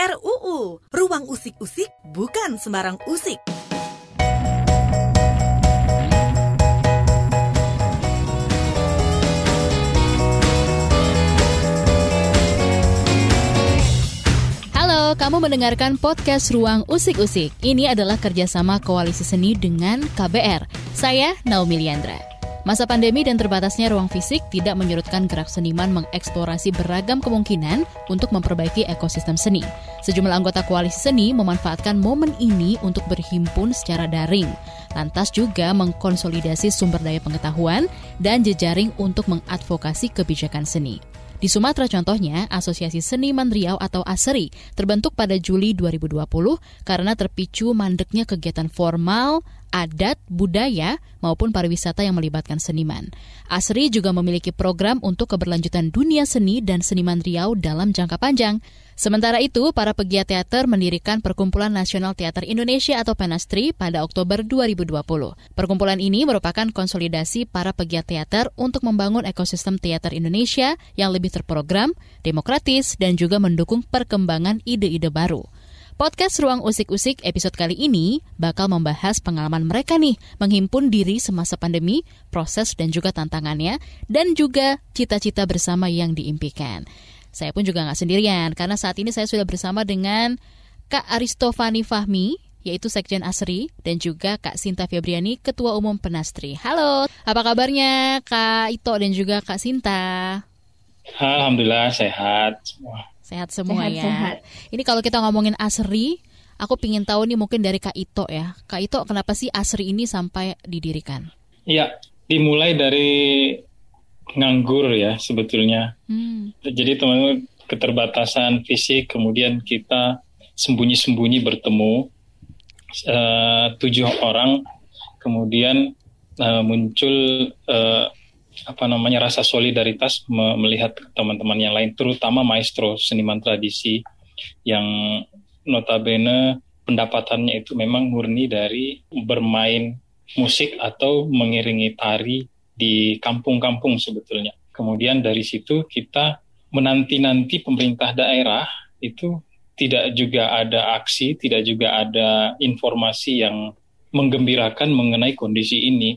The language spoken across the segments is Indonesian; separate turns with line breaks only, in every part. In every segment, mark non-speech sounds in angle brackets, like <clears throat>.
RUU, Ruang Usik-Usik bukan sembarang usik.
Halo, kamu mendengarkan podcast Ruang Usik-Usik. Ini adalah kerjasama koalisi seni dengan KBR. Saya Naomi Liandra. Masa pandemi dan terbatasnya ruang fisik tidak menyurutkan gerak seniman mengeksplorasi beragam kemungkinan untuk memperbaiki ekosistem seni. Sejumlah anggota koalisi seni memanfaatkan momen ini untuk berhimpun secara daring. Lantas juga mengkonsolidasi sumber daya pengetahuan dan jejaring untuk mengadvokasi kebijakan seni. Di Sumatera contohnya, Asosiasi Seniman Riau atau ASERI terbentuk pada Juli 2020 karena terpicu mandeknya kegiatan formal, adat, budaya, maupun pariwisata yang melibatkan seniman. ASRI juga memiliki program untuk keberlanjutan dunia seni dan seniman Riau dalam jangka panjang. Sementara itu, para pegiat teater mendirikan Perkumpulan Nasional Teater Indonesia atau Penastri pada Oktober 2020. Perkumpulan ini merupakan konsolidasi para pegiat teater untuk membangun ekosistem teater Indonesia yang lebih terprogram, demokratis, dan juga mendukung perkembangan ide-ide baru. Podcast Ruang Usik-Usik episode kali ini bakal membahas pengalaman mereka nih menghimpun diri semasa pandemi, proses dan juga tantangannya, dan juga cita-cita bersama yang diimpikan. Saya pun juga nggak sendirian, karena saat ini saya sudah bersama dengan Kak Aristofani Fahmi, yaitu Sekjen Asri, dan juga Kak Sinta Febriani, Ketua Umum Penastri. Halo, apa kabarnya Kak Ito dan juga Kak Sinta?
Alhamdulillah sehat semua.
Sehat semua
sehat,
ya.
Sehat.
Ini kalau kita ngomongin Asri, aku pingin tahu nih mungkin dari Kak Ito ya. Kak Ito, kenapa sih Asri ini sampai didirikan?
Iya, dimulai dari nganggur ya sebetulnya.
Hmm.
Jadi teman-teman keterbatasan fisik, kemudian kita sembunyi-sembunyi bertemu uh, tujuh orang, kemudian uh, muncul uh, apa namanya rasa solidaritas me melihat teman-teman yang lain, terutama maestro seniman tradisi yang notabene pendapatannya itu memang murni dari bermain musik atau mengiringi tari di kampung-kampung sebetulnya. Kemudian dari situ kita menanti-nanti pemerintah daerah itu tidak juga ada aksi, tidak juga ada informasi yang menggembirakan mengenai kondisi ini.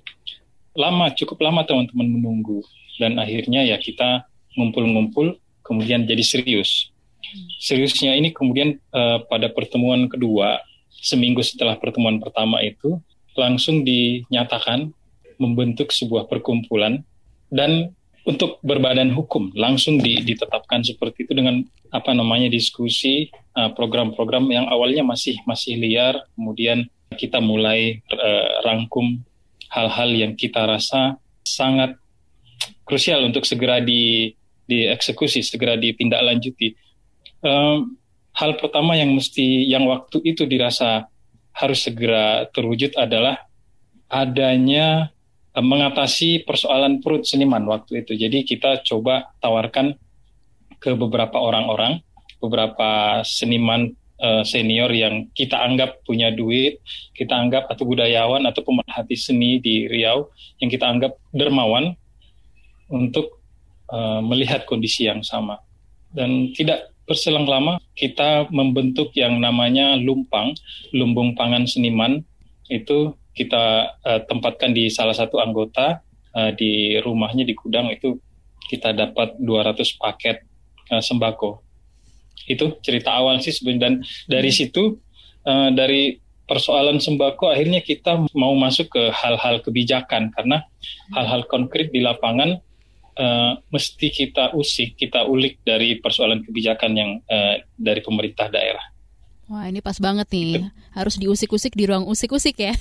Lama, cukup lama teman-teman menunggu. Dan akhirnya ya kita ngumpul-ngumpul, kemudian jadi serius. Seriusnya ini kemudian uh, pada pertemuan kedua, seminggu setelah pertemuan pertama itu, langsung dinyatakan membentuk sebuah perkumpulan dan untuk berbadan hukum langsung ditetapkan seperti itu dengan apa namanya diskusi program-program uh, yang awalnya masih masih liar kemudian kita mulai uh, rangkum hal-hal yang kita rasa sangat krusial untuk segera di dieksekusi segera ditindaklanjuti. Hal pertama yang mesti yang waktu itu dirasa harus segera terwujud adalah adanya mengatasi persoalan perut seniman waktu itu. Jadi kita coba tawarkan ke beberapa orang-orang, beberapa seniman uh, senior yang kita anggap punya duit, kita anggap atau budayawan atau pemerhati seni di Riau yang kita anggap dermawan untuk uh, melihat kondisi yang sama. Dan tidak berselang lama kita membentuk yang namanya lumpang, lumbung pangan seniman itu kita uh, tempatkan di salah satu anggota uh, di rumahnya di gudang itu kita dapat 200 paket uh, sembako. Itu cerita awal sih sebenarnya dan dari situ uh, dari persoalan sembako akhirnya kita mau masuk ke hal-hal kebijakan karena hal-hal konkret di lapangan uh, mesti kita usik, kita ulik dari persoalan kebijakan yang uh, dari pemerintah daerah.
Wah ini pas banget nih, harus diusik-usik di ruang usik-usik ya.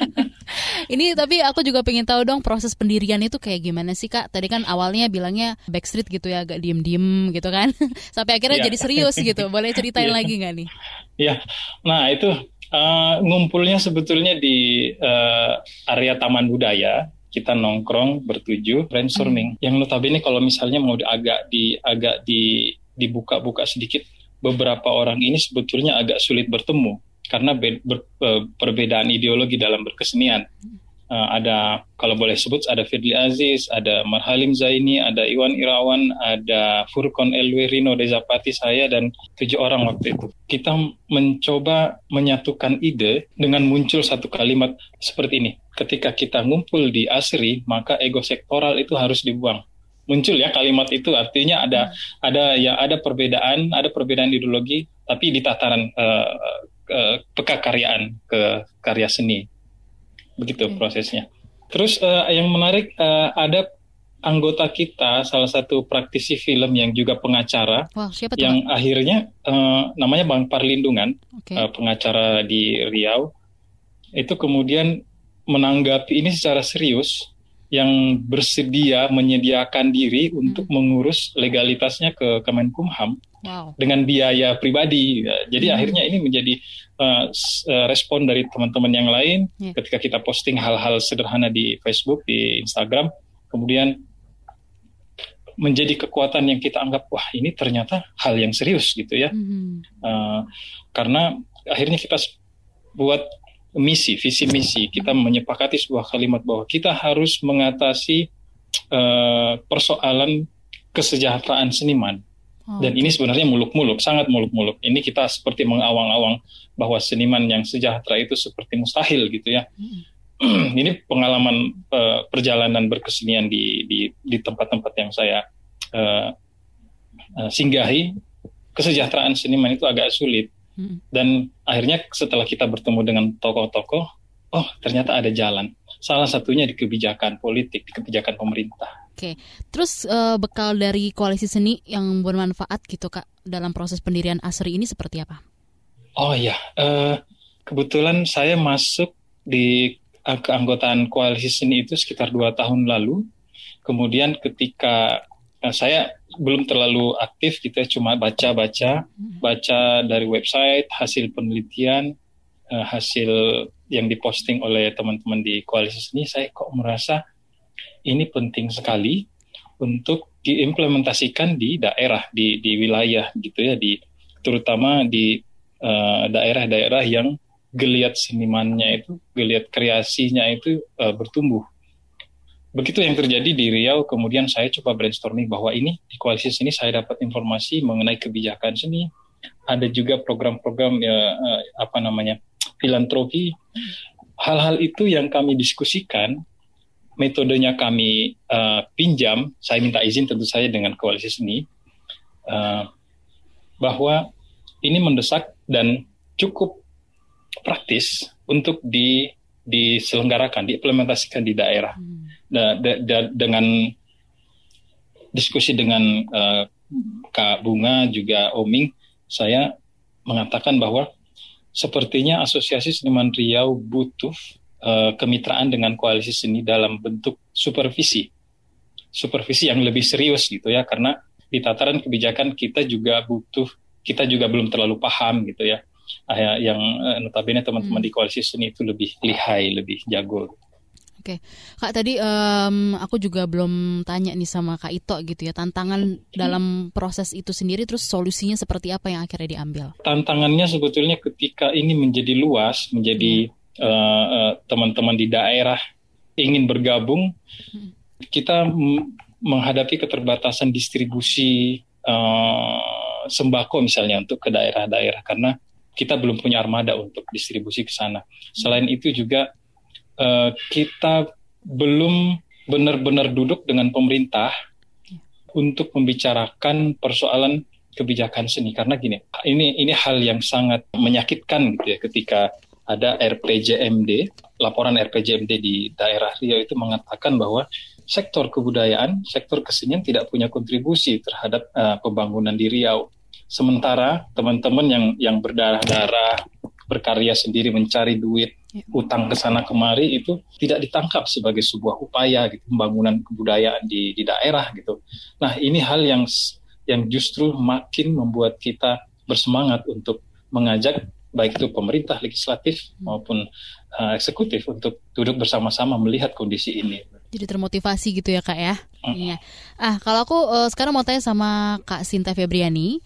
<laughs> ini tapi aku juga pengen tahu dong proses pendirian itu kayak gimana sih kak? Tadi kan awalnya bilangnya backstreet gitu ya, agak diem-diem gitu kan, <laughs> sampai akhirnya ya. jadi serius gitu. <laughs> Boleh ceritain ya. lagi nggak nih?
Iya, nah itu uh, ngumpulnya sebetulnya di uh, area Taman Budaya kita nongkrong bertujuh brainstorming. Hmm. Yang notabene kalau misalnya mau agak di agak di dibuka-buka sedikit beberapa orang ini sebetulnya agak sulit bertemu karena be, ber, perbedaan ideologi dalam berkesenian. uh, ada kalau boleh sebut ada Firly Aziz, ada Marhalim Zaini, ada Iwan Irawan, ada Furkon Elwirino Dezapati saya dan tujuh orang waktu itu. Kita mencoba menyatukan ide dengan muncul satu kalimat seperti ini. Ketika kita ngumpul di Asri, maka ego sektoral itu harus dibuang muncul ya kalimat itu artinya ada hmm. ada ya ada perbedaan ada perbedaan ideologi tapi di tataran uh, uh, ke karya seni begitu hmm. prosesnya terus uh, yang menarik uh, ada anggota kita salah satu praktisi film yang juga pengacara
wow, siapa
yang akhirnya uh, namanya Bang Parlindungan okay. uh, pengacara di Riau itu kemudian menanggapi ini secara serius yang bersedia menyediakan diri hmm. untuk mengurus legalitasnya ke Kemenkumham wow. dengan biaya pribadi. Jadi hmm. akhirnya ini menjadi uh, respon dari teman-teman yang lain yeah. ketika kita posting hal-hal sederhana di Facebook, di Instagram, kemudian menjadi kekuatan yang kita anggap wah ini ternyata hal yang serius gitu ya, hmm. uh, karena akhirnya kita buat misi, visi misi. Kita menyepakati sebuah kalimat bahwa kita harus mengatasi uh, persoalan kesejahteraan seniman. Oh, Dan ini sebenarnya muluk-muluk, sangat muluk-muluk. Ini kita seperti mengawang-awang bahwa seniman yang sejahtera itu seperti mustahil gitu ya. Hmm. <clears throat> ini pengalaman uh, perjalanan berkesenian di di di tempat-tempat yang saya uh, uh, singgahi. Kesejahteraan seniman itu agak sulit Hmm. Dan akhirnya setelah kita bertemu dengan tokoh-tokoh, oh ternyata ada jalan. Salah satunya di kebijakan politik, di kebijakan pemerintah.
Oke, terus uh, bekal dari koalisi seni yang bermanfaat gitu kak dalam proses pendirian Asri ini seperti apa?
Oh iya, uh, kebetulan saya masuk di keanggotaan koalisi seni itu sekitar dua tahun lalu. Kemudian ketika saya belum terlalu aktif gitu ya, cuma baca-baca, baca dari website, hasil penelitian, uh, hasil yang diposting oleh teman-teman di koalisi seni, saya kok merasa ini penting sekali untuk diimplementasikan di daerah, di di wilayah gitu ya, di terutama di daerah daerah-daerah yang geliat senimannya itu, geliat kreasinya itu uh, bertumbuh begitu yang terjadi di Riau kemudian saya coba brainstorming bahwa ini di koalisi sini saya dapat informasi mengenai kebijakan seni. Ada juga program-program ya eh, apa namanya filantropi. Hal-hal itu yang kami diskusikan metodenya kami uh, pinjam saya minta izin tentu saja dengan koalisi seni uh, bahwa ini mendesak dan cukup praktis untuk di diselenggarakan diimplementasikan di daerah. Hmm da, da, da, dengan diskusi dengan uh, Kak Bunga juga Oming, saya mengatakan bahwa sepertinya Asosiasi Seniman Riau butuh uh, kemitraan dengan koalisi seni dalam bentuk supervisi, supervisi yang lebih serius gitu ya, karena di tataran kebijakan kita juga butuh, kita juga belum terlalu paham gitu ya, yang uh, notabene teman-teman hmm. di koalisi seni itu lebih lihai, lebih jago.
Oke, Kak tadi um, aku juga belum tanya nih sama Kak Ito gitu ya tantangan dalam proses itu sendiri, terus solusinya seperti apa yang akhirnya diambil?
Tantangannya sebetulnya ketika ini menjadi luas, menjadi hmm. uh, uh, teman-teman di daerah ingin bergabung, hmm. kita menghadapi keterbatasan distribusi uh, sembako misalnya untuk ke daerah-daerah karena kita belum punya armada untuk distribusi ke sana. Selain itu juga uh, kita belum benar-benar duduk dengan pemerintah untuk membicarakan persoalan kebijakan seni karena gini ini ini hal yang sangat menyakitkan gitu ya ketika ada RPJMD laporan RPJMD di daerah Riau itu mengatakan bahwa sektor kebudayaan sektor kesenian tidak punya kontribusi terhadap uh, pembangunan di Riau sementara teman-teman yang yang berdarah-darah berkarya sendiri mencari duit. Utang ke sana kemari itu tidak ditangkap sebagai sebuah upaya gitu pembangunan kebudayaan di di daerah gitu. Nah, ini hal yang yang justru makin membuat kita bersemangat untuk mengajak baik itu pemerintah legislatif maupun uh, eksekutif untuk duduk bersama-sama melihat kondisi ini.
Jadi termotivasi gitu ya kak ya. Iya. Ah kalau aku uh, sekarang mau tanya sama Kak Sinta Febriani.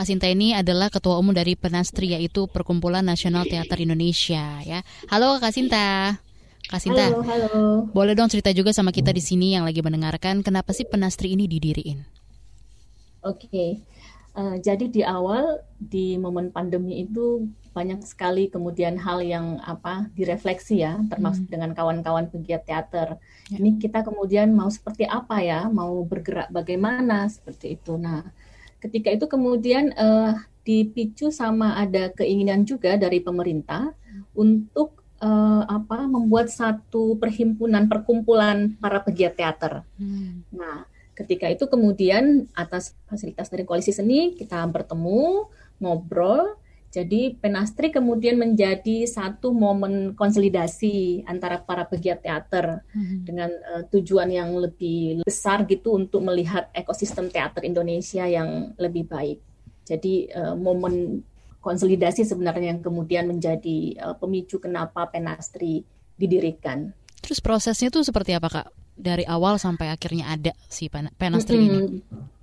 Kak Sinta ini adalah ketua umum dari Penastri yaitu Perkumpulan Nasional Teater Indonesia ya. Halo Kak Sinta. Kasinta.
Halo, halo.
Boleh dong cerita juga sama kita di sini yang lagi mendengarkan kenapa sih Penastri ini didiriin?
Oke. Okay. Uh, jadi di awal di momen pandemi itu banyak sekali kemudian hal yang apa direfleksi ya termasuk hmm. dengan kawan-kawan pegiat teater. Ya. Ini kita kemudian mau seperti apa ya, mau bergerak bagaimana seperti itu. Nah, ketika itu kemudian uh, dipicu sama ada keinginan juga dari pemerintah untuk uh, apa membuat satu perhimpunan perkumpulan para pegiat teater. Hmm. Nah, ketika itu kemudian atas fasilitas dari koalisi seni kita bertemu ngobrol jadi Penastri kemudian menjadi satu momen konsolidasi antara para pegiat teater hmm. dengan uh, tujuan yang lebih besar gitu untuk melihat ekosistem teater Indonesia yang lebih baik. Jadi uh, momen konsolidasi sebenarnya yang kemudian menjadi uh, pemicu kenapa Penastri didirikan.
Terus prosesnya tuh seperti apa kak? Dari awal sampai akhirnya ada si Penastri -hmm. ini.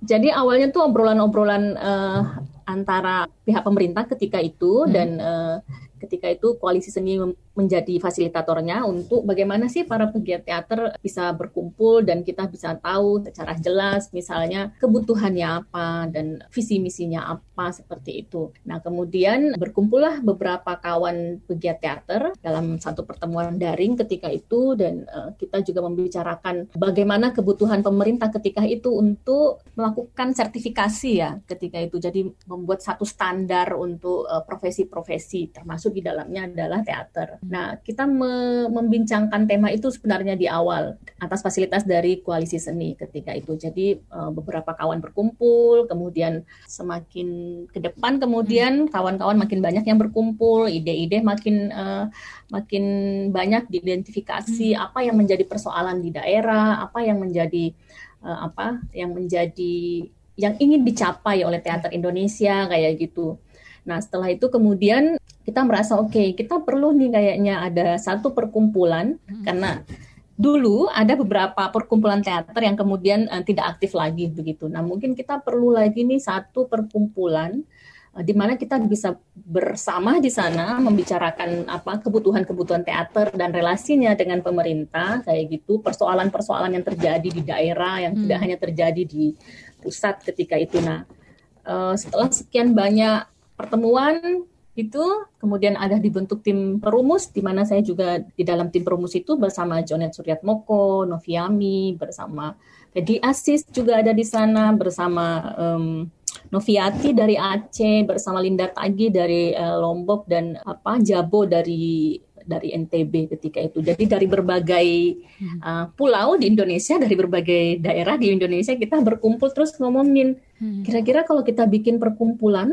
Jadi awalnya tuh obrolan-obrolan uh, antara pihak pemerintah ketika itu hmm. dan uh, ketika itu koalisi seni menjadi fasilitatornya untuk bagaimana sih para pegiat teater bisa berkumpul dan kita bisa tahu secara jelas misalnya kebutuhannya apa dan visi misinya apa seperti itu. Nah, kemudian berkumpullah beberapa kawan pegiat teater dalam satu pertemuan daring ketika itu dan uh, kita juga membicarakan bagaimana kebutuhan pemerintah ketika itu untuk melakukan sertifikasi ya ketika itu. Jadi membuat satu standar untuk uh, profesi-profesi termasuk di dalamnya adalah teater. Nah, kita me membincangkan tema itu sebenarnya di awal atas fasilitas dari koalisi seni ketika itu. Jadi uh, beberapa kawan berkumpul, kemudian semakin ke depan kemudian hmm. kawan-kawan makin banyak yang berkumpul, ide-ide makin uh, makin banyak diidentifikasi hmm. apa yang menjadi persoalan di daerah, apa yang menjadi uh, apa yang menjadi yang ingin dicapai oleh teater Indonesia kayak gitu. Nah, setelah itu kemudian kita merasa oke, okay, kita perlu nih kayaknya ada satu perkumpulan hmm. karena dulu ada beberapa perkumpulan teater yang kemudian uh, tidak aktif lagi begitu. Nah, mungkin kita perlu lagi nih satu perkumpulan uh, di mana kita bisa bersama di sana membicarakan apa kebutuhan-kebutuhan teater dan relasinya dengan pemerintah kayak gitu, persoalan-persoalan yang terjadi di daerah yang hmm. tidak hanya terjadi di pusat ketika itu. Nah, uh, setelah sekian banyak pertemuan itu kemudian ada dibentuk tim perumus di mana saya juga di dalam tim perumus itu bersama Jonet Suryatmoko, Noviami, bersama Fedi Asis juga ada di sana bersama um, Noviati dari Aceh bersama Linda Tagi dari uh, Lombok dan apa Jabo dari dari NTB ketika itu. Jadi dari berbagai uh, pulau di Indonesia, dari berbagai daerah di Indonesia kita berkumpul terus ngomongin hmm. kira-kira kalau kita bikin perkumpulan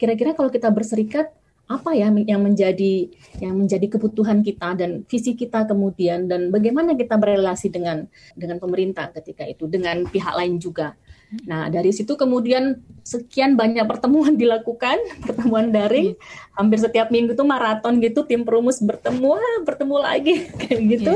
kira-kira kalau kita berserikat apa ya yang menjadi yang menjadi kebutuhan kita dan visi kita kemudian dan bagaimana kita berrelasi dengan dengan pemerintah ketika itu dengan pihak lain juga. Nah, dari situ kemudian sekian banyak pertemuan <laughs> dilakukan, pertemuan daring, hampir setiap minggu tuh maraton gitu, tim perumus bertemu, bertemu lagi. <laughs> Kayak gitu,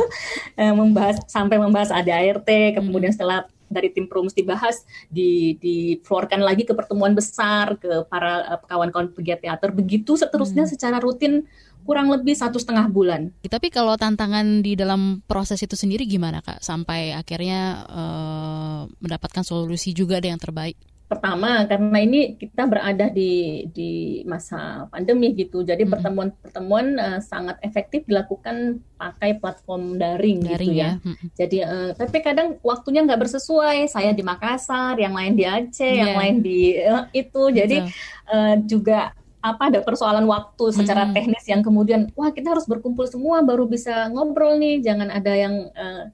yeah. membahas sampai membahas ADART, kemudian setelah dari tim perumus dibahas di dikeluarkan lagi ke pertemuan besar ke para uh, kawan-kawan pegiat teater begitu seterusnya hmm. secara rutin kurang lebih satu setengah bulan.
Tapi kalau tantangan di dalam proses itu sendiri gimana kak sampai akhirnya uh, mendapatkan solusi juga ada yang terbaik?
Pertama karena ini kita berada di di masa pandemi gitu. Jadi pertemuan-pertemuan uh, sangat efektif dilakukan pakai platform daring, gitu daring gitu ya, ya. jadi uh, tapi kadang waktunya nggak bersesuai. Saya di Makassar yang lain di Aceh yeah. yang lain di uh, itu. Jadi uh, juga apa ada persoalan waktu secara hmm. teknis yang kemudian wah kita harus berkumpul semua baru bisa ngobrol nih. Jangan ada yang uh,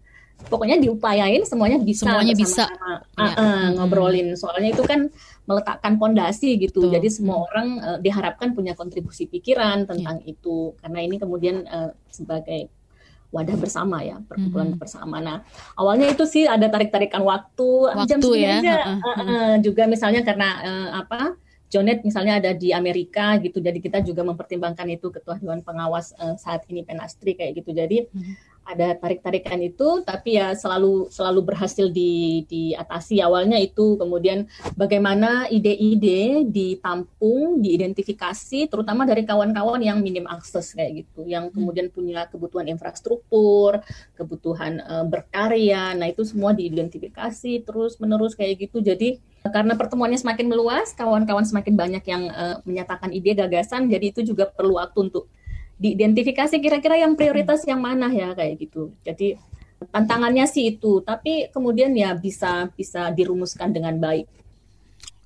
pokoknya diupayain semuanya bisa
semuanya bisa.
Uh, uh, ngobrolin. Soalnya itu kan meletakkan pondasi gitu. Tuh. jadi semua orang uh, diharapkan punya kontribusi pikiran tentang yeah. itu. Karena ini kemudian uh, sebagai wadah bersama ya perkumpulan hmm. bersama. Nah awalnya itu sih ada tarik tarikan waktu,
waktu jam ya. aja. Uh,
uh, uh, juga misalnya karena uh, apa Jonet misalnya ada di Amerika gitu, jadi kita juga mempertimbangkan itu. Ketua dewan pengawas uh, saat ini Penastri kayak gitu. Jadi hmm ada tarik-tarikan itu tapi ya selalu selalu berhasil di diatasi awalnya itu. Kemudian bagaimana ide-ide ditampung diidentifikasi terutama dari kawan-kawan yang minim akses kayak gitu. Yang hmm. kemudian punya kebutuhan infrastruktur kebutuhan uh, berkarya. Nah itu semua diidentifikasi terus menerus kayak gitu. Jadi karena pertemuannya semakin meluas kawan-kawan semakin banyak yang uh, menyatakan ide gagasan jadi itu juga perlu waktu untuk diidentifikasi kira-kira yang prioritas yang mana ya kayak gitu. Jadi tantangannya sih itu, tapi kemudian ya bisa bisa dirumuskan dengan baik.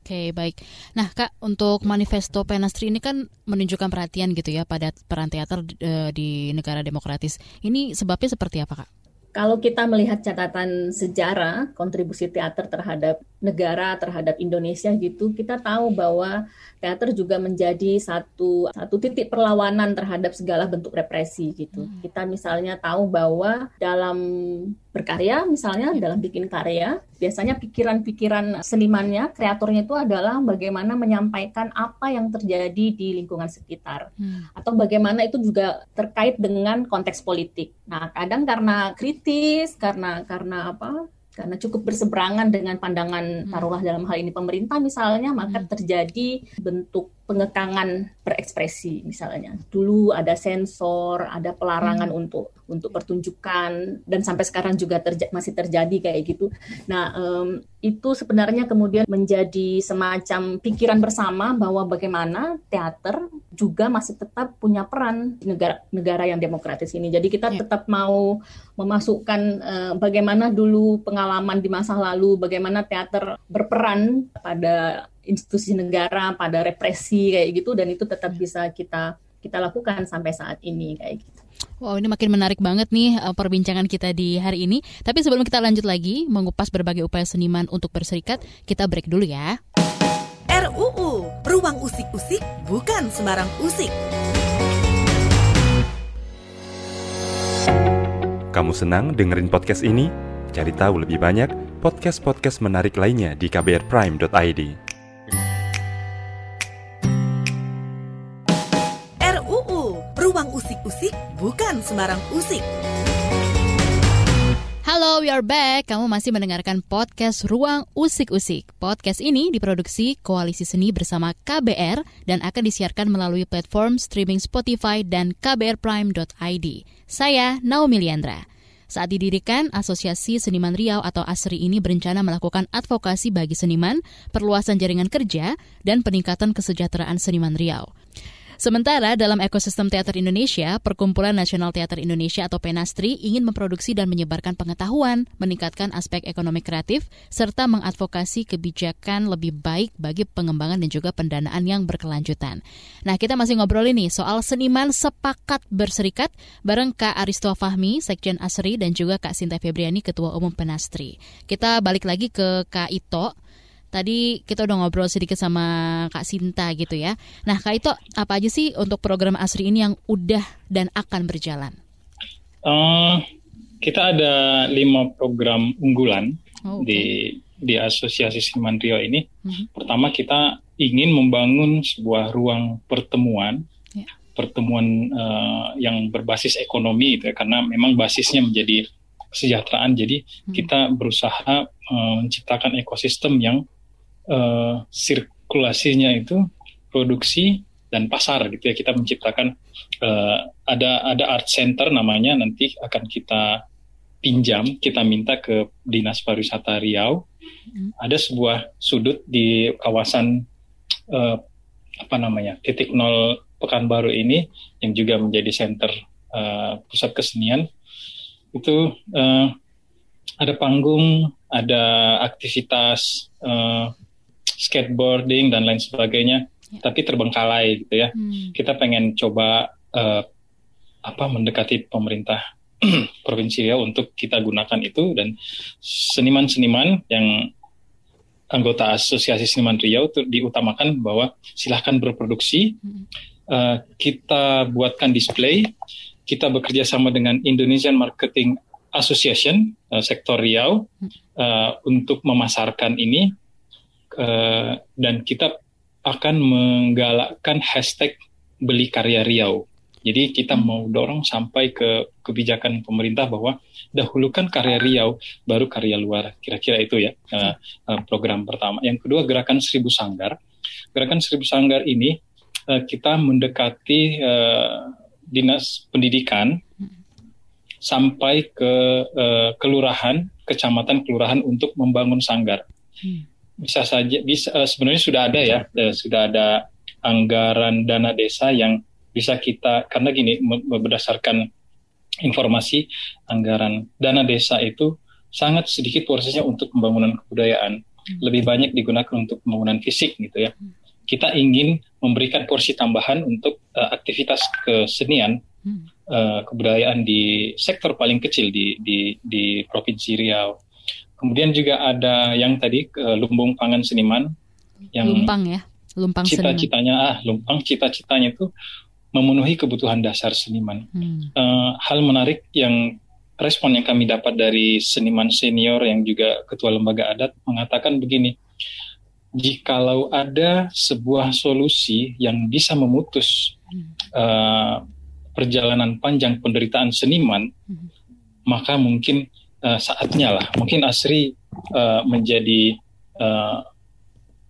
Oke, baik. Nah, Kak, untuk manifesto Penastri ini kan menunjukkan perhatian gitu ya pada peran teater eh, di negara demokratis. Ini sebabnya seperti apa, Kak?
kalau kita melihat catatan sejarah kontribusi teater terhadap negara terhadap Indonesia gitu kita tahu bahwa teater juga menjadi satu satu titik perlawanan terhadap segala bentuk represi gitu hmm. kita misalnya tahu bahwa dalam berkarya misalnya dalam bikin karya biasanya pikiran-pikiran senimannya kreatornya itu adalah bagaimana menyampaikan apa yang terjadi di lingkungan sekitar hmm. atau bagaimana itu juga terkait dengan konteks politik nah kadang karena kritis karena karena apa karena cukup berseberangan dengan pandangan hmm. taruhlah dalam hal ini pemerintah misalnya maka hmm. terjadi bentuk pengekangan berekspresi misalnya. Dulu ada sensor, ada pelarangan hmm. untuk untuk pertunjukan dan sampai sekarang juga terja masih terjadi kayak gitu. Nah, um, itu sebenarnya kemudian menjadi semacam pikiran bersama bahwa bagaimana teater juga masih tetap punya peran di negara-negara yang demokratis ini. Jadi kita ya. tetap mau memasukkan uh, bagaimana dulu pengalaman di masa lalu, bagaimana teater berperan pada institusi negara pada represi kayak gitu dan itu tetap bisa kita kita lakukan sampai saat ini kayak gitu.
Wow, ini makin menarik banget nih uh, perbincangan kita di hari ini. Tapi sebelum kita lanjut lagi mengupas berbagai upaya seniman untuk berserikat, kita break dulu ya.
RUU, Ruang Usik-Usik bukan sembarang usik.
Kamu senang dengerin podcast ini? Cari tahu lebih banyak podcast-podcast menarik lainnya di kbrprime.id.
usik-usik bukan sembarang usik.
Halo, we are back. Kamu masih mendengarkan podcast Ruang Usik-Usik. Podcast ini diproduksi Koalisi Seni bersama KBR dan akan disiarkan melalui platform streaming Spotify dan kbrprime.id. Saya Naomi Liandra. Saat didirikan, Asosiasi Seniman Riau atau ASRI ini berencana melakukan advokasi bagi seniman, perluasan jaringan kerja, dan peningkatan kesejahteraan seniman Riau. Sementara dalam ekosistem teater Indonesia, Perkumpulan Nasional Teater Indonesia atau Penastri ingin memproduksi dan menyebarkan pengetahuan, meningkatkan aspek ekonomi kreatif, serta mengadvokasi kebijakan lebih baik bagi pengembangan dan juga pendanaan yang berkelanjutan. Nah, kita masih ngobrol ini soal seniman sepakat berserikat bareng Kak Aristo Fahmi, Sekjen Asri, dan juga Kak Sinta Febriani, Ketua Umum Penastri. Kita balik lagi ke Kak Ito. Tadi kita udah ngobrol sedikit sama Kak Sinta gitu ya. Nah, Kak Ito, apa aja sih untuk program ASRI ini yang udah dan akan berjalan?
Uh, kita ada lima program unggulan oh, okay. di di Asosiasi Seniman Rio ini. Uh-huh. Pertama kita ingin membangun sebuah ruang pertemuan, yeah. pertemuan uh, yang berbasis ekonomi, itu ya, karena memang basisnya menjadi kesejahteraan. Jadi uh-huh. kita berusaha uh, menciptakan ekosistem yang uh, sirkulasinya itu produksi dan pasar gitu ya. Kita menciptakan uh, ada ada art center namanya nanti akan kita pinjam kita minta ke dinas pariwisata Riau. Hmm. ada sebuah sudut di kawasan uh, apa namanya titik nol Pekanbaru ini yang juga menjadi center uh, pusat kesenian. Itu uh, ada panggung ada aktivitas uh, skateboarding dan lain sebagainya, ya. tapi terbengkalai gitu ya. Hmm. Kita pengen coba uh, apa mendekati pemerintah <clears throat> provinsi ya untuk kita gunakan itu dan seniman-seniman yang anggota Asosiasi Seniman Riau itu diutamakan bahwa silahkan berproduksi. Hmm. Uh, kita buatkan display. Kita bekerja sama dengan Indonesian Marketing Association uh, sektor Riau uh, untuk memasarkan ini uh, dan kita akan menggalakkan hashtag beli karya Riau. Jadi kita mau dorong sampai ke kebijakan pemerintah bahwa dahulukan karya Riau, baru karya luar. Kira-kira itu ya uh, uh, program pertama. Yang kedua gerakan Seribu Sanggar. Gerakan Seribu Sanggar ini kita mendekati dinas pendidikan sampai ke kelurahan, kecamatan, kelurahan untuk membangun sanggar. Hmm. Bisa saja, bisa uh, sebenarnya sudah ada ya, uh, sudah ada anggaran dana desa yang bisa kita karena gini berdasarkan informasi anggaran dana desa itu sangat sedikit porsinya untuk pembangunan kebudayaan hmm. lebih banyak digunakan untuk pembangunan fisik gitu ya hmm. kita ingin memberikan porsi tambahan untuk uh, aktivitas kesenian hmm. uh, kebudayaan di sektor paling kecil di di di provinsi Riau kemudian juga ada yang tadi uh, lumbung pangan seniman
yang lumpang ya lumpang
cita-citanya ah lumpang cita-citanya itu memenuhi kebutuhan dasar seniman. Hmm. Uh, hal menarik yang respon yang kami dapat dari seniman senior yang juga ketua lembaga adat mengatakan begini, jikalau ada sebuah solusi yang bisa memutus uh, perjalanan panjang penderitaan seniman, hmm. maka mungkin uh, saatnya lah, mungkin Asri uh, menjadi uh,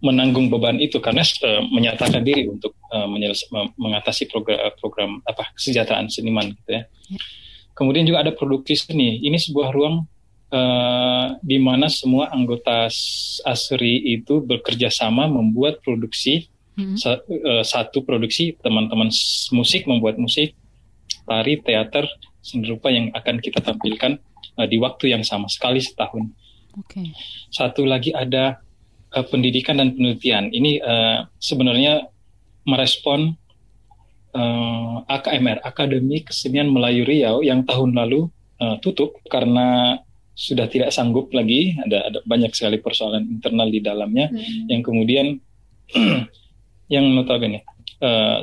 menanggung beban itu karena uh, menyatakan diri untuk uh, mengatasi program, program apa kesejahteraan seniman gitu ya. ya. Kemudian juga ada produksi seni. Ini sebuah ruang uh, di mana semua anggota ASRI itu bekerja sama membuat produksi hmm. sa uh, satu produksi teman-teman musik membuat musik, tari, teater, seni rupa yang akan kita tampilkan uh, di waktu yang sama sekali setahun. Okay. Satu lagi ada uh, pendidikan dan penelitian ini uh, sebenarnya merespon uh, AKMR Akademi Kesenian Melayu Riau yang tahun lalu uh, tutup karena sudah tidak sanggup lagi ada ada banyak sekali persoalan internal di dalamnya hmm. yang kemudian <clears throat> yang notabene uh,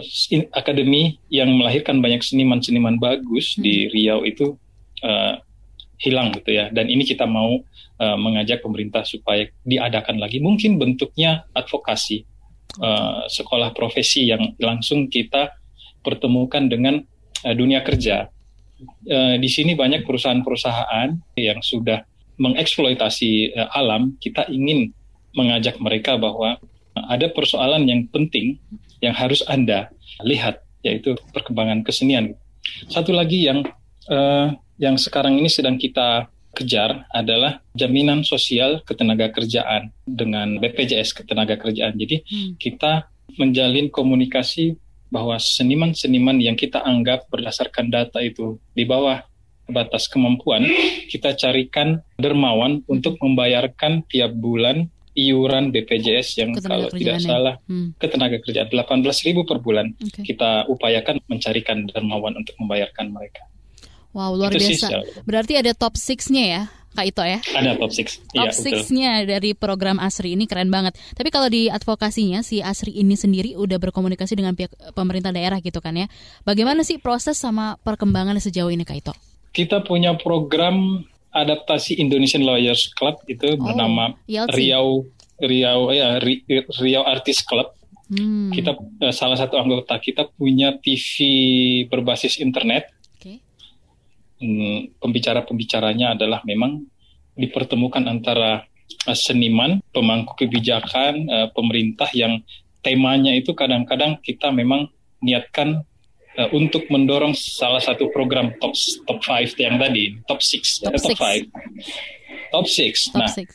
akademi yang melahirkan banyak seniman-seniman bagus hmm. di Riau itu uh, hilang gitu ya. Dan ini kita mau uh, mengajak pemerintah supaya diadakan lagi. Mungkin bentuknya advokasi. Uh, sekolah profesi yang langsung kita pertemukan dengan uh, dunia kerja. Uh, di sini banyak perusahaan-perusahaan yang sudah mengeksploitasi uh, alam. Kita ingin mengajak mereka bahwa ada persoalan yang penting yang harus anda lihat yaitu perkembangan kesenian. Satu lagi yang uh, yang sekarang ini sedang kita kejar adalah jaminan sosial ketenaga kerjaan dengan BPJS ketenaga kerjaan. Jadi hmm. kita menjalin komunikasi bahwa seniman-seniman yang kita anggap berdasarkan data itu di bawah batas kemampuan, kita carikan dermawan untuk membayarkan tiap bulan iuran BPJS yang ketenaga kalau tidak ya? salah hmm. ketenaga kerjaan 18.000 per bulan. Okay. Kita upayakan mencarikan dermawan untuk membayarkan mereka.
Wow, luar itu biasa. Sih, Berarti ada top 6-nya ya, Kak Ito ya?
Ada top 6.
Top 6-nya ya, dari program ASRI ini keren banget. Tapi kalau di advokasinya, si ASRI ini sendiri udah berkomunikasi dengan pihak pemerintah daerah gitu kan ya. Bagaimana sih proses sama perkembangan sejauh ini Kak Ito?
Kita punya program adaptasi Indonesian Lawyers Club itu oh, bernama ILC. Riau Riau ya Riau Artist Club. Hmm. Kita eh, salah satu anggota kita punya TV berbasis internet pembicara-pembicaranya adalah memang dipertemukan antara uh, seniman, pemangku kebijakan, uh, pemerintah yang temanya itu kadang-kadang kita memang niatkan uh, untuk mendorong salah satu program top top five yang tadi top six top, top five top six. Top nah, six.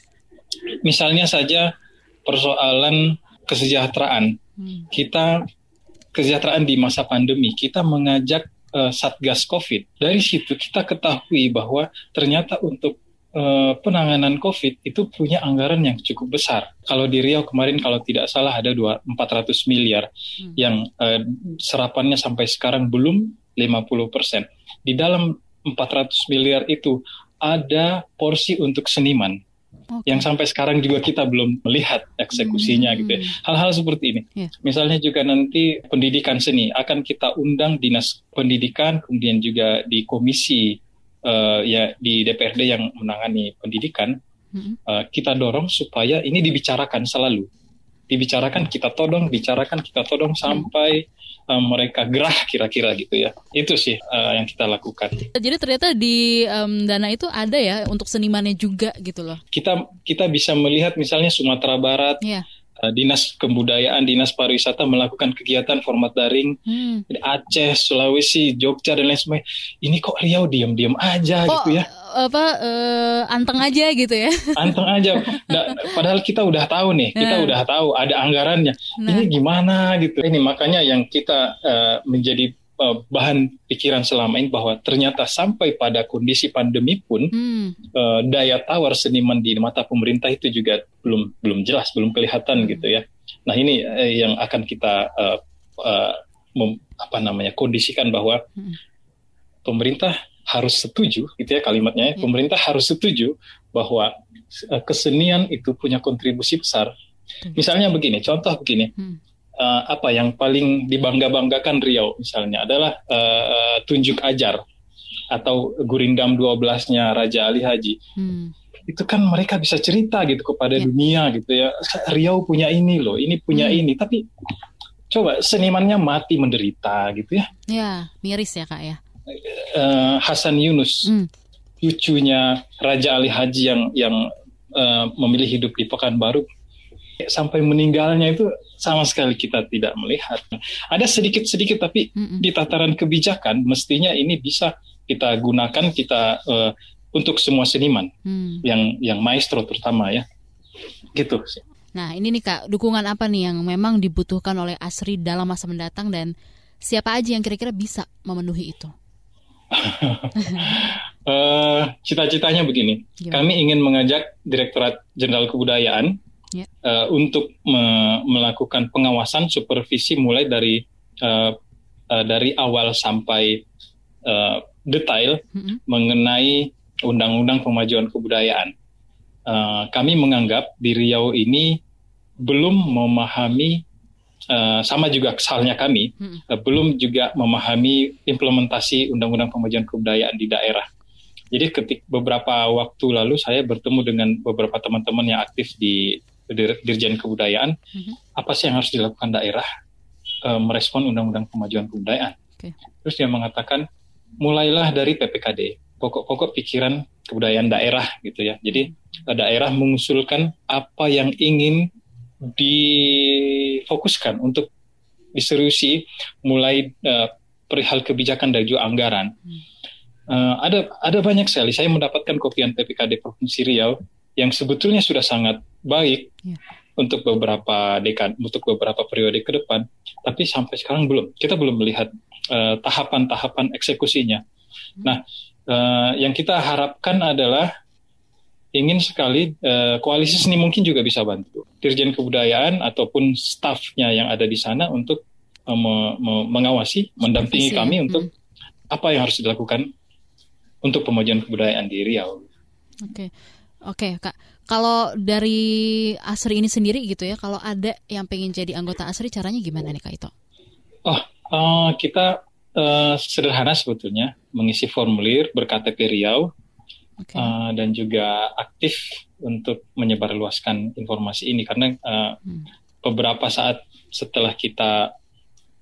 misalnya saja persoalan kesejahteraan hmm. kita kesejahteraan di masa pandemi kita mengajak uh, Satgas COVID. Dari situ kita ketahui bahwa ternyata untuk uh, penanganan COVID itu punya anggaran yang cukup besar. Kalau di Riau kemarin kalau tidak salah ada 2, 400 miliar hmm. yang uh, serapannya sampai sekarang belum 50 persen. Di dalam 400 miliar itu ada porsi untuk seniman okay. yang sampai sekarang juga kita belum melihat eksekusinya hmm. gitu ya. Hal-hal seperti ini. Yeah. Misalnya juga nanti pendidikan seni akan kita undang dinas pendidikan kemudian juga di komisi uh, ya di DPRD yang menangani pendidikan hmm. uh, kita dorong supaya ini dibicarakan selalu. Dibicarakan kita todong, bicarakan kita todong sampai uh, mereka gerah kira-kira gitu ya. Itu sih uh, yang kita lakukan.
Jadi ternyata di um, dana itu ada ya untuk senimannya juga gitu loh.
Kita kita bisa melihat misalnya Sumatera Barat.
Yeah.
Uh, Dinas Kebudayaan, Dinas Pariwisata melakukan kegiatan format daring hmm. Aceh, Sulawesi, Jogja dan lain sebagainya. Ini kok Riau diam-diam aja
oh,
gitu ya?
Apa uh, anteng aja gitu ya? <laughs>
Anteng aja. Nah, padahal kita udah tahu nih, kita nah. udah tahu ada anggarannya. Nah. Ini gimana gitu? Ini makanya yang kita uh, menjadi uh, bahan pikiran selama ini bahwa ternyata sampai pada kondisi pandemi pun hmm. uh, daya tawar seniman di mata pemerintah itu juga belum belum jelas, belum kelihatan hmm. gitu ya. Nah ini uh, yang akan kita uh, uh, mem, apa namanya kondisikan bahwa hmm. pemerintah harus setuju, gitu ya kalimatnya. Ya. Hmm. Pemerintah harus setuju bahwa uh, kesenian itu punya kontribusi besar. Hmm. Misalnya begini, contoh begini. Hmm uh, apa yang paling dibangga-banggakan Riau misalnya adalah uh, tunjuk ajar atau Gurindam 12-nya Raja Ali Haji. Hmm. Itu kan mereka bisa cerita gitu kepada yeah. dunia gitu ya. Riau punya ini loh, ini punya hmm. ini. Tapi coba senimannya mati menderita gitu ya.
Ya, miris ya Kak ya.
Uh, Hasan Yunus, hmm. cucunya Raja Ali Haji yang yang uh, memilih hidup di Pekanbaru sampai meninggalnya itu sama sekali kita tidak melihat. Ada sedikit-sedikit tapi mm -mm. di tataran kebijakan mestinya ini bisa kita gunakan kita uh, untuk semua seniman mm. yang yang maestro terutama ya. Gitu sih.
Nah, ini nih Kak, dukungan apa nih yang memang dibutuhkan oleh Asri dalam masa mendatang dan siapa aja yang kira-kira bisa memenuhi itu?
uh, <laughs> cita-citanya begini. Gimana? Kami ingin mengajak Direktorat Jenderal Kebudayaan yeah. Ya. uh, untuk me melakukan pengawasan supervisi mulai dari uh, uh, dari awal sampai uh, detail mm -hmm. mengenai undang-undang pemajuan kebudayaan. Uh, kami menganggap di Riau ini belum memahami uh, sama juga kesalnya kami hmm. uh, belum juga memahami implementasi undang-undang pemajuan kebudayaan di daerah. Jadi ketik beberapa waktu lalu saya bertemu dengan beberapa teman-teman yang aktif di Dirjen Kebudayaan, mm-hmm. apa sih yang harus dilakukan daerah uh, merespon Undang-Undang Pemajuan Kebudayaan. Okay. Terus dia mengatakan mulailah dari PPKD, pokok-pokok pikiran kebudayaan daerah gitu ya. Jadi uh, daerah mengusulkan apa yang ingin difokuskan untuk diseriusi mulai uh, perihal kebijakan dan juga anggaran. Hmm. Uh, ada ada banyak sekali. Saya mendapatkan kopian PPKD Provinsi Riau yang sebetulnya sudah sangat baik yeah. untuk beberapa dekan, untuk beberapa periode ke depan, tapi sampai sekarang belum. Kita belum melihat eh, tahapan-tahapan uh, eksekusinya. Hmm. Nah, uh, yang kita harapkan adalah ingin sekali uh, koalisi seni mungkin juga bisa bantu Dirjen Kebudayaan ataupun stafnya yang ada di sana untuk uh, me me mengawasi, mendampingi kami untuk hmm. apa yang harus dilakukan untuk pemajuan kebudayaan di Riau.
Oke. Okay. Oke, Kak. Kalau dari Asri ini sendiri gitu ya, kalau ada yang pengen jadi anggota Asri, caranya gimana nih Kak Ito?
Oh, uh, kita uh, sederhana sebetulnya, mengisi formulir berKTP Riau, okay. uh, dan juga aktif untuk menyebarluaskan informasi ini karena uh, hmm. beberapa saat setelah kita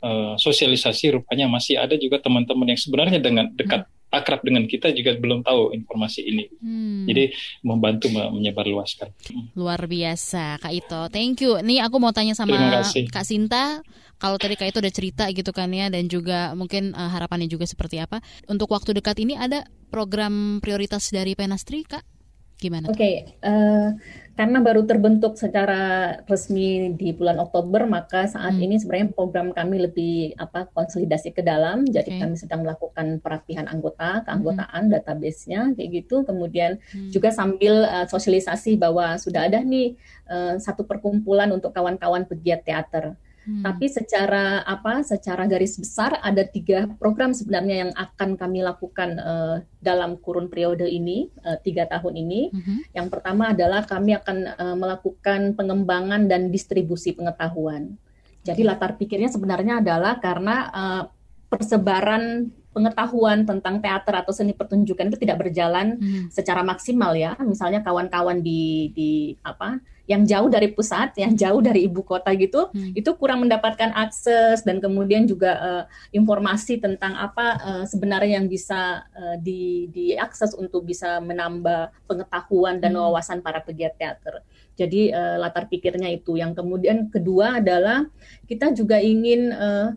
uh, sosialisasi, rupanya masih ada juga teman-teman yang sebenarnya dengan dekat hmm akrab dengan kita juga belum tahu informasi ini. Hmm. Jadi membantu menyebarluaskan.
Luar biasa Kak Ito. Thank you. Nih aku mau tanya sama Kak Sinta. Kalau tadi Kak Ito udah cerita gitu kan ya dan juga mungkin uh, harapannya juga seperti apa. Untuk waktu dekat ini ada program prioritas dari Penastri Kak? Gimana?
Oke, okay, uh, eh, karena baru terbentuk secara resmi di bulan Oktober, maka saat hmm. ini sebenarnya program kami lebih apa konsolidasi ke dalam. Jadi okay. kami sedang melakukan perapihan anggota, keanggotaan, hmm. database-nya kayak gitu. Kemudian hmm. juga sambil uh, sosialisasi bahwa sudah ada nih uh, satu perkumpulan untuk kawan-kawan pegiat teater. Hmm. Tapi secara apa? Secara garis besar ada tiga program sebenarnya yang akan kami lakukan uh, dalam kurun periode ini uh, tiga tahun ini. Hmm. Yang pertama adalah kami akan uh, melakukan pengembangan dan distribusi pengetahuan. Jadi latar pikirnya sebenarnya adalah karena uh, persebaran pengetahuan tentang teater atau seni pertunjukan itu tidak berjalan hmm. secara maksimal ya. Misalnya kawan-kawan di di apa yang jauh dari pusat, yang jauh dari ibu kota gitu, hmm. itu kurang mendapatkan akses dan kemudian juga uh, informasi tentang apa uh, sebenarnya yang bisa uh, di diakses untuk bisa menambah pengetahuan dan hmm. wawasan para pegiat teater. Jadi uh, latar pikirnya itu. Yang kemudian kedua adalah kita juga ingin uh,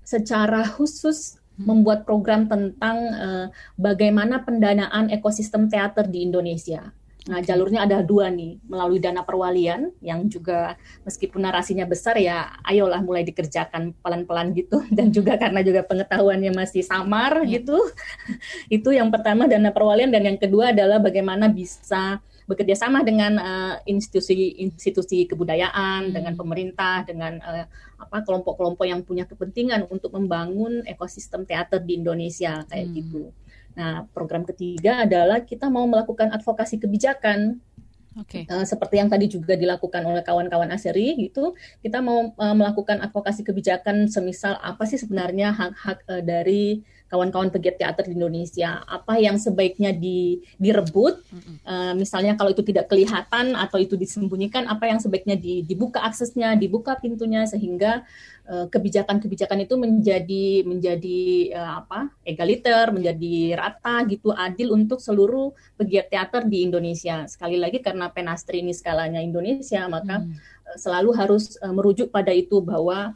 secara khusus hmm. membuat program tentang uh, bagaimana pendanaan ekosistem teater di Indonesia. Nah, jalurnya ada dua nih, melalui dana perwalian yang juga meskipun narasinya besar ya, ayolah mulai dikerjakan pelan-pelan gitu <laughs> dan juga karena juga pengetahuannya masih samar ya. gitu. <laughs> Itu yang pertama dana perwalian dan yang kedua adalah bagaimana bisa bekerja sama dengan institusi-institusi uh, kebudayaan, hmm. dengan pemerintah, dengan uh, apa kelompok-kelompok yang punya kepentingan untuk membangun ekosistem teater di Indonesia kayak hmm. gitu. Nah, program ketiga adalah kita mau melakukan advokasi kebijakan. Okay. Uh, seperti yang tadi juga dilakukan oleh kawan-kawan Aseri gitu, kita mau uh, melakukan advokasi kebijakan semisal apa sih sebenarnya hak-hak uh, dari kawan-kawan pegiat teater di Indonesia apa yang sebaiknya di, direbut? Uh, misalnya kalau itu tidak kelihatan atau itu disembunyikan apa yang sebaiknya di, dibuka aksesnya dibuka pintunya sehingga uh, kebijakan-kebijakan itu menjadi menjadi uh, apa egaliter menjadi rata gitu adil untuk seluruh pegiat teater di Indonesia. Sekali lagi karena penastri ini skalanya Indonesia maka mm. selalu harus uh, merujuk pada itu bahwa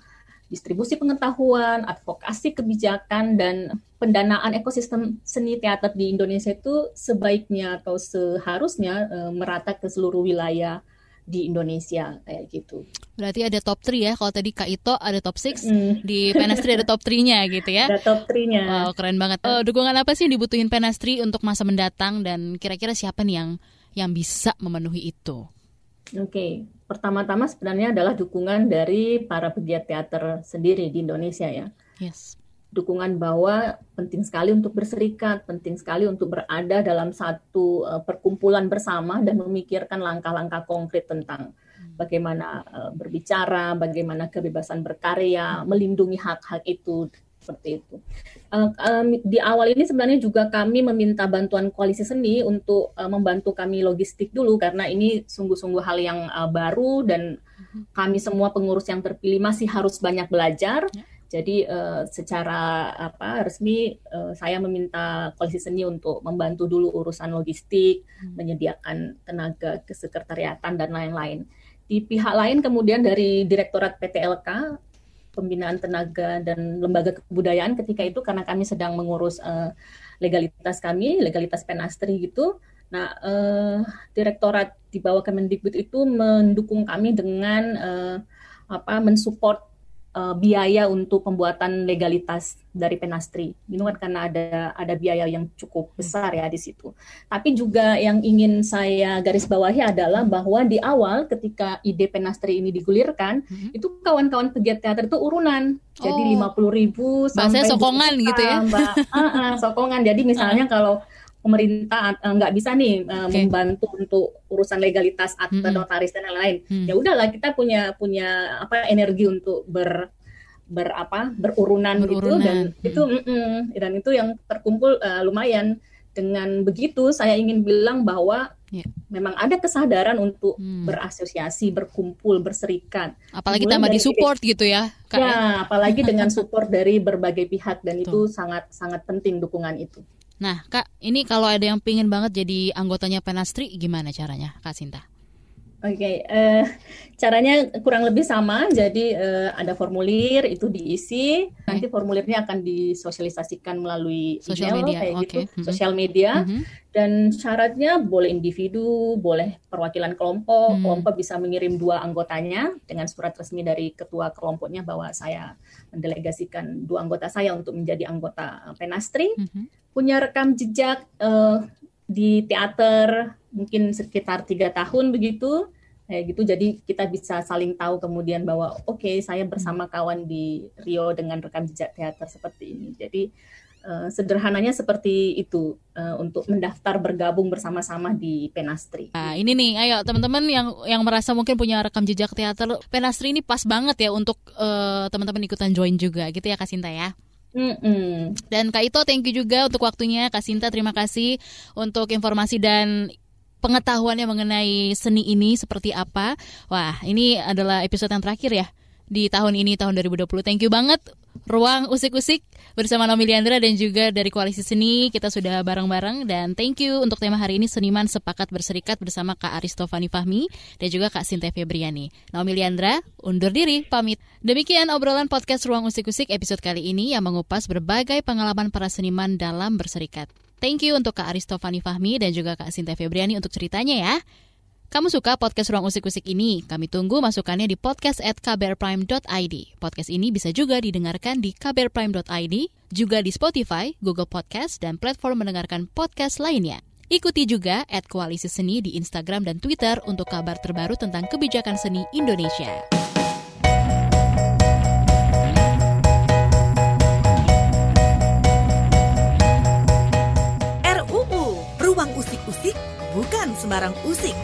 distribusi pengetahuan, advokasi kebijakan, dan pendanaan ekosistem seni teater di Indonesia itu sebaiknya atau seharusnya uh, merata ke seluruh wilayah di Indonesia kayak gitu.
Berarti ada top 3 ya. Kalau tadi Kak Ito ada top 6, mm. di Penastri ada top 3-nya gitu ya. <laughs>
Ada top 3-nya.
Wow, keren banget. Uh, dukungan apa sih yang dibutuhin Penastri untuk masa mendatang dan kira-kira siapa nih yang yang bisa memenuhi itu?
Oke, okay. Pertama-tama sebenarnya adalah dukungan dari para pegiat teater sendiri di Indonesia ya.
Yes.
Dukungan bahwa penting sekali untuk berserikat, penting sekali untuk berada dalam satu uh, perkumpulan bersama dan memikirkan langkah-langkah konkret tentang hmm. bagaimana uh, berbicara, bagaimana kebebasan berkarya, melindungi hak-hak itu seperti itu. Uh, um, di awal ini sebenarnya juga kami meminta bantuan koalisi seni untuk uh, membantu kami logistik dulu karena ini sungguh-sungguh hal yang uh, baru dan kami semua pengurus yang terpilih masih harus banyak belajar. Ya. Jadi uh, secara apa resmi uh, saya meminta koalisi seni untuk membantu dulu urusan logistik, hmm. menyediakan tenaga kesekretariatan dan lain-lain. Di pihak lain kemudian dari Direktorat PTLK pembinaan tenaga dan lembaga kebudayaan ketika itu karena kami sedang mengurus uh, legalitas kami, legalitas penastri gitu. Nah, uh, direktorat di bawah Kemendikbud itu mendukung kami dengan uh, apa mensupport uh, biaya untuk pembuatan legalitas dari penastri. Ini kan karena ada ada biaya yang cukup besar ya di situ. Tapi juga yang ingin saya garis bawahi adalah bahwa di awal ketika ide penastri ini digulirkan, hmm. itu kawan-kawan pegiat teater itu urunan. Jadi oh. lima puluh ribu
sampai sokongan juta, gitu ya. Mbak.
uh, uh, sokongan. Jadi misalnya uh. kalau pemerintah uh, nggak bisa nih uh, okay. membantu untuk urusan legalitas atau hmm. notaris dan lain-lain. Hmm. Ya udahlah kita punya punya apa energi untuk ber berapa berurunan, berurunan gitu dan hmm. itu mm -mm, dan itu yang terkumpul uh, lumayan dengan begitu saya ingin bilang bahwa yeah. memang ada kesadaran untuk hmm. berasosiasi, berkumpul, berserikat.
Apalagi Mulai tambah di support gitu ya.
Kak, ya, ya, apalagi dengan support dari berbagai pihak dan Tuh. itu sangat sangat penting dukungan itu.
Nah, Kak, ini kalau ada yang pingin banget jadi anggotanya Penastri, gimana caranya, Kak Sinta?
Oke, okay, uh, eh, caranya kurang lebih sama. Jadi uh, ada formulir itu diisi. Okay. Nanti formulirnya akan disosialisasikan melalui
sosial media, kayak
okay. gitu, mm -hmm. sosial media. Mm -hmm. Dan syaratnya boleh individu, boleh perwakilan kelompok. Mm. Kelompok bisa mengirim dua anggotanya dengan surat resmi dari ketua kelompoknya bahwa saya mendelegasikan dua anggota saya untuk menjadi anggota penastri. Mm -hmm. Punya rekam jejak uh, di teater mungkin sekitar tiga tahun begitu kayak gitu jadi kita bisa saling tahu kemudian bahwa oke okay, saya bersama hmm. kawan di Rio dengan rekam jejak teater seperti ini jadi uh, sederhananya seperti itu uh, untuk mendaftar bergabung bersama-sama di Penastri.
Nah ini nih ayo teman-teman yang yang merasa mungkin punya rekam jejak teater Penastri ini pas banget ya untuk uh, teman-teman ikutan join juga gitu ya Kasinta ya.
Mm-mm.
Dan Kak Ito, thank you juga untuk waktunya. Kak Sinta, terima kasih untuk informasi dan pengetahuannya mengenai seni ini seperti apa. Wah, ini adalah episode yang terakhir ya di tahun ini tahun 2020. Thank you banget Ruang Usik-Usik bersama Naomi Liandra dan juga dari Koalisi Seni kita sudah bareng-bareng dan thank you untuk tema hari ini seniman sepakat berserikat bersama Kak Aristofani Fahmi dan juga Kak Sinta Febriani. Naomi Liandra undur diri pamit. Demikian obrolan podcast Ruang Usik-Usik episode kali ini yang mengupas berbagai pengalaman para seniman dalam berserikat. Thank you untuk Kak Aristofani Fahmi dan juga Kak Sinta Febriani untuk ceritanya ya. Kamu suka podcast Ruang Usik-Usik ini? Kami tunggu masukannya di podcast at kbrprime.id. Podcast ini bisa juga didengarkan di kbrprime.id, juga di Spotify, Google Podcast, dan platform mendengarkan podcast lainnya. Ikuti juga at Koalisi Seni di Instagram dan Twitter untuk kabar terbaru tentang kebijakan seni Indonesia.
RUU Ruang Usik-Usik bukan sembarang usik.